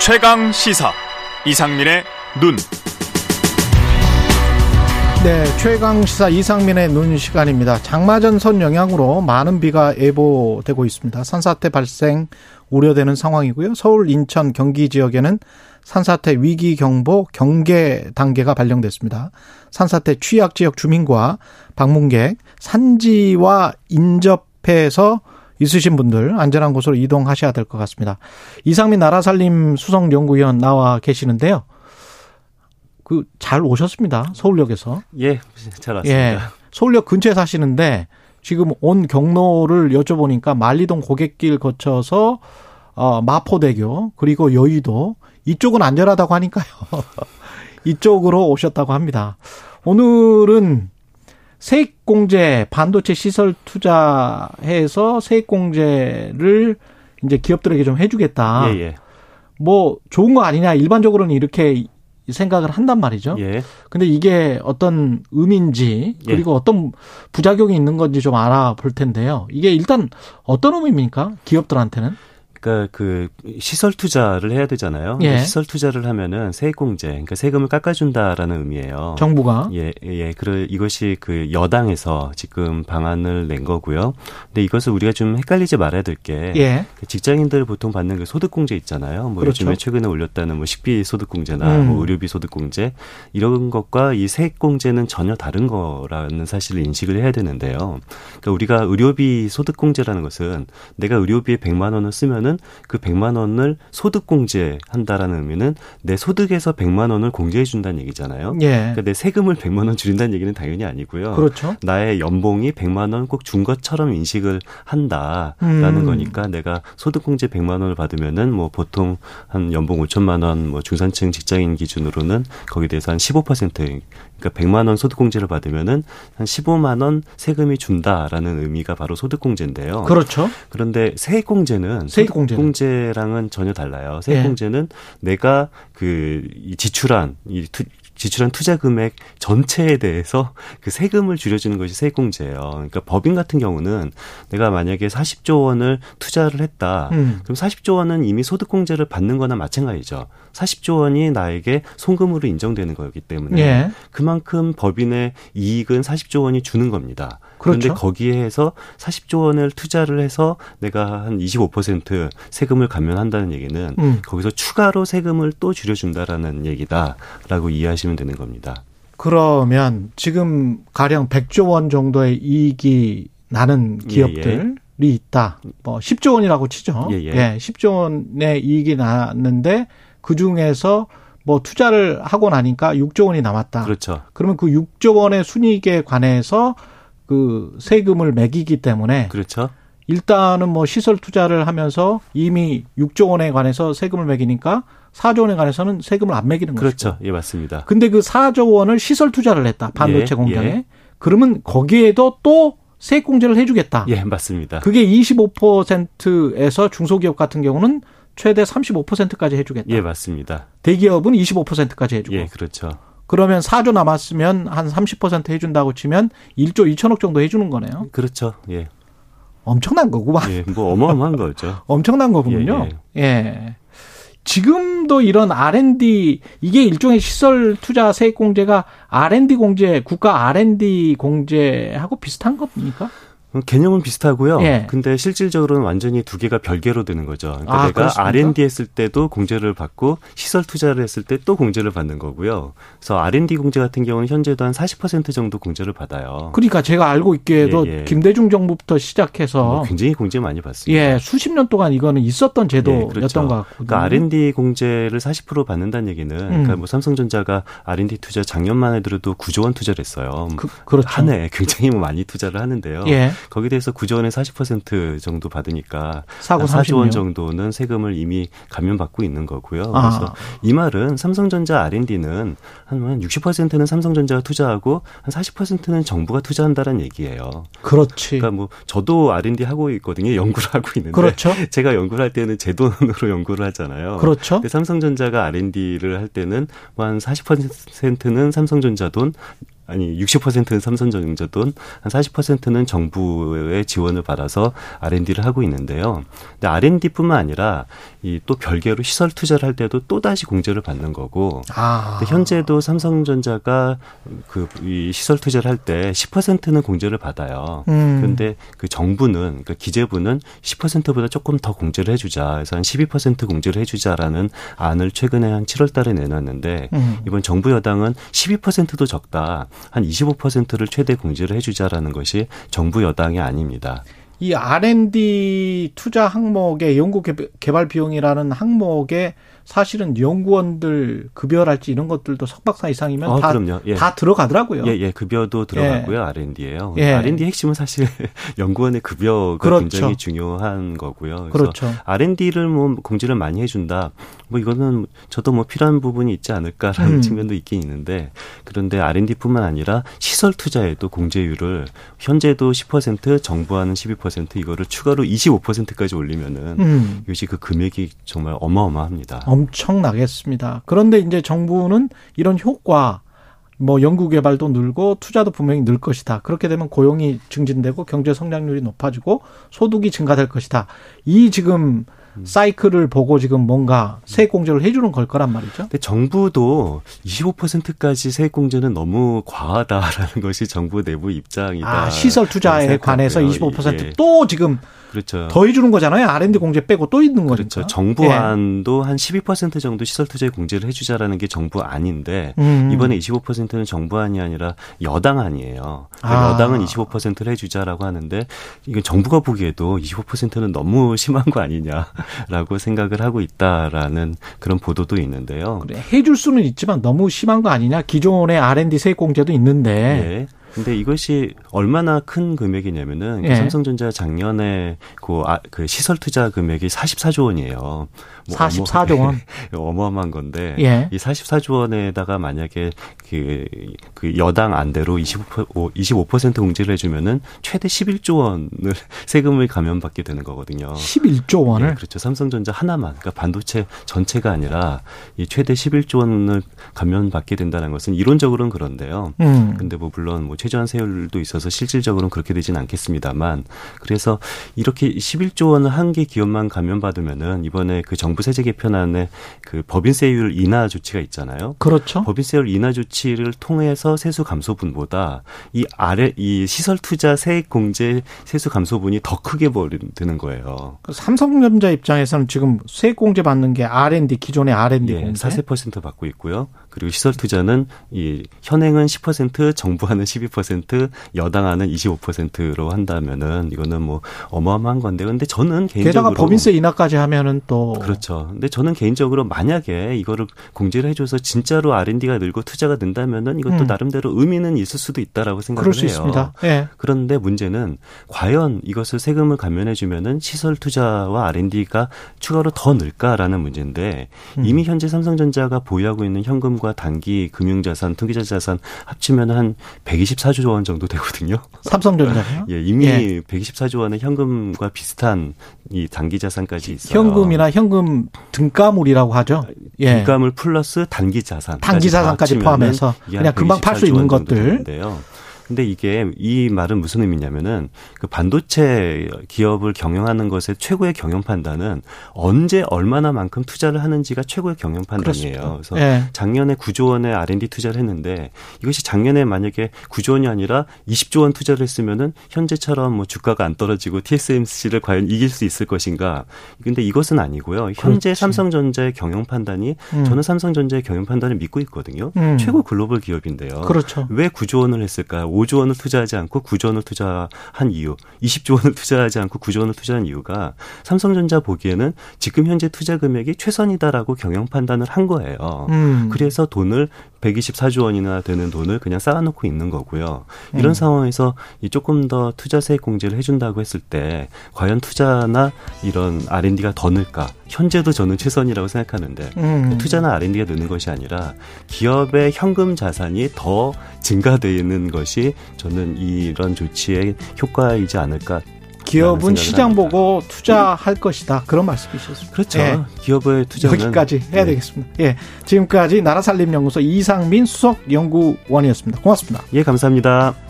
최강 시사 이상민의 눈. 네, 최강 시사 이상민의 눈 시간입니다. 장마전선 영향으로 많은 비가 예보되고 있습니다. 산사태 발생 우려되는 상황이고요. 서울, 인천, 경기 지역에는 산사태 위기 경보 경계 단계가 발령됐습니다. 산사태 취약 지역 주민과 방문객, 산지와 인접해서 있으신 분들 안전한 곳으로 이동하셔야 될 것 같습니다. 이상민 나라살림 수석연구위원 나와 계시는데요. 그 잘 오셨습니다. 서울역에서. 예, 잘 왔습니다. 예, 서울역 근처에 사시는데 지금 온 경로를 여쭤보니까 만리동 고객길 거쳐서 어, 마포대교 그리고 여의도 이쪽은 안전하다고 하니까요. 이쪽으로 오셨다고 합니다. 오늘은 세액공제 반도체 시설 투자해서 세액공제를 이제 기업들에게 좀 해주겠다. 예, 예. 뭐 좋은 거 아니냐 일반적으로는 이렇게 생각을 한단 말이죠. 예. 근데 이게 어떤 의미인지 예. 그리고 예. 어떤 부작용이 있는 건지 좀 알아볼 텐데요. 이게 일단 어떤 의미입니까? 기업들한테는? 그러니까 그 시설 투자를 해야 되잖아요. 예. 시설 투자를 하면은 세액공제, 그러니까 세금을 깎아준다라는 의미예요. 정부가 예, 예, 그래 이것이 그 여당에서 지금 방안을 낸 거고요. 근데 이것을 우리가 좀 헷갈리지 말아야 될게 예. 그 직장인들 보통 받는 그 소득공제 있잖아요. 뭐 그렇죠. 요즘에 최근에 올렸다는 뭐 식비 소득공제나 음. 뭐 의료비 소득공제 이런 것과 이 세액공제는 전혀 다른 거라는 사실을 인식을 해야 되는데요. 그러니까 우리가 의료비 소득공제라는 것은 내가 의료비에 100만 원을 쓰면은 의미는 그 100만 원을 소득 공제한다라는 의미는 내 소득에서 100만 원을 공제해 준다는 얘기잖아요. 예. 그러니까 내 세금을 100만 원 줄인다는 얘기는 당연히 아니고요. 그렇죠. 나의 연봉이 100만 원 꼭 준 것처럼 인식을 한다라는 음. 거니까 내가 소득 공제 100만 원을 받으면은 뭐 보통 한 연봉 5천만 원 뭐 중산층 직장인 기준으로는 거기에 대해서 한 15% 그러니까 100만 원 소득 공제를 받으면은 한 15만 원 세금이 준다라는 의미가 바로 소득 공제인데요. 그렇죠. 그런데 세액 공제는 세액 공제랑은 전혀 달라요. 세액 공제는 네. 내가 그 지출한 이 투, 지출한 투자 금액 전체에 대해서 그 세금을 줄여주는 것이 세액공제예요. 그러니까 법인 같은 경우는 내가 만약에 40조 원을 투자를 했다. 음. 그럼 40조 원은 이미 소득공제를 받는 거나 마찬가지죠. 40조 원이 나에게 송금으로 인정되는 거기 때문에 예. 그만큼 법인의 이익은 40조 원이 주는 겁니다. 그런데 그렇죠. 거기에 해서 40조 원을 투자를 해서 내가 한 25% 세금을 감면한다는 얘기는 음. 거기서 추가로 세금을 또 줄여준다라는 얘기다라고 이해하시면 되는 겁니다. 그러면 지금 가령 100조 원 정도의 이익이 나는 기업들 예, 예. 있다. 뭐 10조 원이라고 치죠. 예, 예. 예 10조 원의 이익이 났는데 그 중에서 뭐 투자를 하고 나니까 6조 원이 남았다. 그렇죠. 그러면 그 6조 원의 순이익에 관해서 그 세금을 매기기 때문에 그렇죠. 일단은 뭐 시설 투자를 하면서 이미 6조 원에 관해서 세금을 매기니까 4조 원에 관해서는 세금을 안 매기는 거죠. 그렇죠. 예, 맞습니다. 근데 그 4조 원을 시설 투자를 했다. 반도체 예, 공장에. 예. 그러면 거기에도 또 세액 공제를 해 주겠다. 예, 맞습니다. 그게 25%에서 중소기업 같은 경우는 최대 35%까지 해 주겠다. 예, 맞습니다. 대기업은 25%까지 해 주고. 예, 그렇죠. 그러면 4조 남았으면 한 30% 해준다고 치면 1조 2천억 정도 해주는 거네요. 그렇죠. 예. 엄청난 거구만. 예, 뭐 어마어마한 거죠. 엄청난 거군요. 예, 예. 예. 지금도 이런 R&D 이게 일종의 시설 투자 세액 공제가 R&D 공제 국가 R&D 공제하고 비슷한 겁니까? 개념은 비슷하고요. 예. 근데 실질적으로는 완전히 두 개가 별개로 되는 거죠. 그러니까 아, 내가 그렇습니까? R&D 했을 때도 공제를 받고 시설 투자를 했을 때 또 공제를 받는 거고요. 그래서 R&D 공제 같은 경우는 현재도 한 40% 정도 공제를 받아요. 그러니까 제가 알고 있기에도 예, 예. 김대중 정부부터 시작해서 뭐 굉장히 공제 많이 받습니다. 예, 수십 년 동안 이거는 있었던 제도였던 예, 그렇죠. 것 같거든요. 그러니까 R&D 공제를 40% 받는다는 얘기는 음. 그러니까 뭐 삼성전자가 R&D 투자 작년만 해도 9조 원 투자를 했어요. 그, 그렇죠. 한해 굉장히 뭐 많이 투자를 하는데요. 예. 거기에 대해서 구조원의 40% 정도 받으니까 4조 원 정도는 세금을 이미 감면받고 있는 거고요. 아. 그래서 이 말은 삼성전자 R&D는 한 60%는 삼성전자가 투자하고 한 40%는 정부가 투자한다는 얘기예요. 그렇지. 그러니까 뭐 저도 R&D 하고 있거든요. 연구를 하고 있는데 그렇죠. 제가 연구를 할 때는 제 돈으로 연구를 하잖아요. 그렇죠. 근데 삼성전자가 R&D를 할 때는 뭐 한 40%는 삼성전자 돈, 아니 60%는 삼성전자 돈, 한 40%는 정부의 지원을 받아서 R&D를 하고 있는데요. 근데 R&D뿐만 아니라 이 또 별개로 시설 투자를 할 때도 또 다시 공제를 받는 거고. 아. 현재도 삼성전자가 그 이 시설 투자를 할 때 10%는 공제를 받아요. 음. 그런데 그 정부는 그 기재부는 10%보다 조금 더 공제를 해주자. 그래서 한 12% 공제를 해주자라는 안을 최근에 한 7월달에 내놨는데 음. 이번 정부 여당은 12%도 적다. 한 25%를 최대 공제를 해주자라는 것이 정부 여당이 아닙니다. 이 R&D 투자 항목의 연구 개발 비용이라는 항목에 사실은 연구원들 급여랄지 이런 것들도 석박사 이상이면 어, 다, 예. 다 들어가더라고요. 예, 예. 급여도 들어가고요. 예. R&D예요. 예. R&D 핵심은 사실 연구원의 급여가 그렇죠. 굉장히 중요한 거고요. 그렇죠. R&D를 뭐 공지를 많이 해준다. 뭐 이거는 저도 뭐 필요한 부분이 있지 않을까라는 음. 측면도 있긴 있는데 그런데 R&D뿐만 아니라 시설 투자에도 공제율을 현재도 10% 정부와는 12% 이거를 추가로 25%까지 올리면은 음. 이것이 그 금액이 정말 어마어마합니다. 엄청나겠습니다. 그런데 이제 정부는 이런 효과 뭐 연구 개발도 늘고 투자도 분명히 늘 것이다. 그렇게 되면 고용이 증진되고 경제 성장률이 높아지고 소득이 증가될 것이다. 이 지금 사이클을 보고 지금 뭔가 세액 공제를 해주는 걸 거란 말이죠. 근데 정부도 25%까지 세액 공제는 너무 과하다라는 것이 정부 내부 입장이다. 아, 시설 투자에 관해서 25%또 예. 지금 그렇죠. 더 해 주는 거잖아요. R&D 공제 빼고 또 있는 거죠. 그렇죠. 정부 안도 예. 한12% 정도 시설 투자에 공제를 해 주자라는 게 정부 안인데 음. 이번에 25%는 정부 안이 아니라 여당 안이에요. 아. 여당은 25%를 해 주자라고 하는데 이건 정부가 보기에도 25%는 너무 심한 거 아니냐라고 생각을 하고 있다라는 그런 보도도 있는데요. 그래, 해줄 수는 있지만 너무 심한 거 아니냐? 기존의 R&D 세액 공제도 있는데. 예. 근데 이것이 얼마나 큰 금액이냐면은 예. 삼성전자 작년에 그, 아, 그 시설 투자 금액이 44조 원이에요. 뭐 44조 원. 어마어마한 건데 예. 이 44조 원에다가 만약에 그, 그 여당 안대로 25% 25% 공제를 해주면은 최대 11조 원을 세금을 감면받게 되는 거거든요. 11조 원을 예, 그렇죠. 삼성전자 하나만 그러니까 반도체 전체가 아니라 이 최대 11조 원을 감면받게 된다는 것은 이론적으로는 그런데요. 음. 근데 뭐 물론 뭐 최저한 세율도 있어서 실질적으로는 그렇게 되지는 않겠습니다만 그래서 이렇게 11조 원을 한개 기업만 감면받으면은 이번에 그 정부 세제 개편안에 그 법인세율 인하 조치가 있잖아요. 그렇죠. 법인세율 인하 조치를 통해서 세수 감소분보다 이 아래 이 시설 투자 세액 공제 세수 감소분이 더 크게 벌드는 거예요. 그 삼성전자 입장에서는 지금 세액 공제 받는 게 R&D 기존의 R&D 예, 공제 4% 받고 있고요. 그리고 시설 투자는 이 현행은 10% 정부하는 12% 여당하는 25%로 한다면은 이거는 뭐 어마어마한 건데 근데 저는 개인적으로 게다가 법인세 인하까지 하면은 또 그렇죠. 근데 저는 개인적으로 만약에 이거를 공제를 해줘서 진짜로 R&D가 늘고 투자가 는다면은 이것도 음. 나름대로 의미는 있을 수도 있다라고 생각을 그럴 수 해요. 있습니다. 네. 그런데 문제는 과연 이것을 세금을 감면해주면은 시설 투자와 R&D가 추가로 더 늘까라는 문제인데 음. 이미 현재 삼성전자가 보유하고 있는 현금 현금과 단기 금융자산, 투기자산 합치면 한 124조 원 정도 되거든요. 삼성전자요? 예, 이미 예. 124조 원의 현금과 비슷한 이 단기 자산까지 있어요. 현금이나 현금 등가물이라고 하죠. 예. 등가물 플러스 단기 자산. 단기 자산까지 포함해서 그냥 금방 팔 수 있는 것들. 되는데요. 근데 이게 이 말은 무슨 의미냐면은 그 반도체 기업을 경영하는 것의 최고의 경영 판단은 언제 얼마나 만큼 투자를 하는지가 최고의 경영 판단이에요. 그렇습니다. 그래서 네. 작년에 9조 원의 R&D 투자를 했는데 이것이 작년에 만약에 9조 원이 아니라 20조 원 투자를 했으면은 현재처럼 뭐 주가가 안 떨어지고 TSMC를 과연 이길 수 있을 것인가? 근데 이것은 아니고요. 현재 그렇지. 삼성전자의 경영 판단이 음. 저는 삼성전자의 경영 판단을 믿고 있거든요. 음. 최고 글로벌 기업인데요. 그렇죠. 왜 9조 원을 했을까요? 5조 원을 투자하지 않고 9조 원을 투자한 이유, 20조 원을 투자하지 않고 9조 원을 투자한 이유가 삼성전자 보기에는 지금 현재 투자 금액이 최선이다라고 경영 판단을 한 거예요. 음. 그래서 돈을 124조 원이나 되는 돈을 그냥 쌓아놓고 있는 거고요. 이런 음. 상황에서 조금 더 투자 세액 공제를 해준다고 했을 때 과연 투자나 이런 R&D가 더 늘까? 현재도 저는 최선이라고 생각하는데 음. 투자나 R&D가 느는 것이 아니라 기업의 현금 자산이 더 증가되는 것이 저는 이런 조치의 효과이지 않을까 기업은 시장 합니다. 보고 투자할 것이다. 그런 말씀이셨습니다. 그렇죠. 예. 기업의 투자는 여기까지 해야 네. 되겠습니다. 예. 지금까지 나라살림연구소 이상민 수석 연구원이었습니다. 고맙습니다. 예, 감사합니다.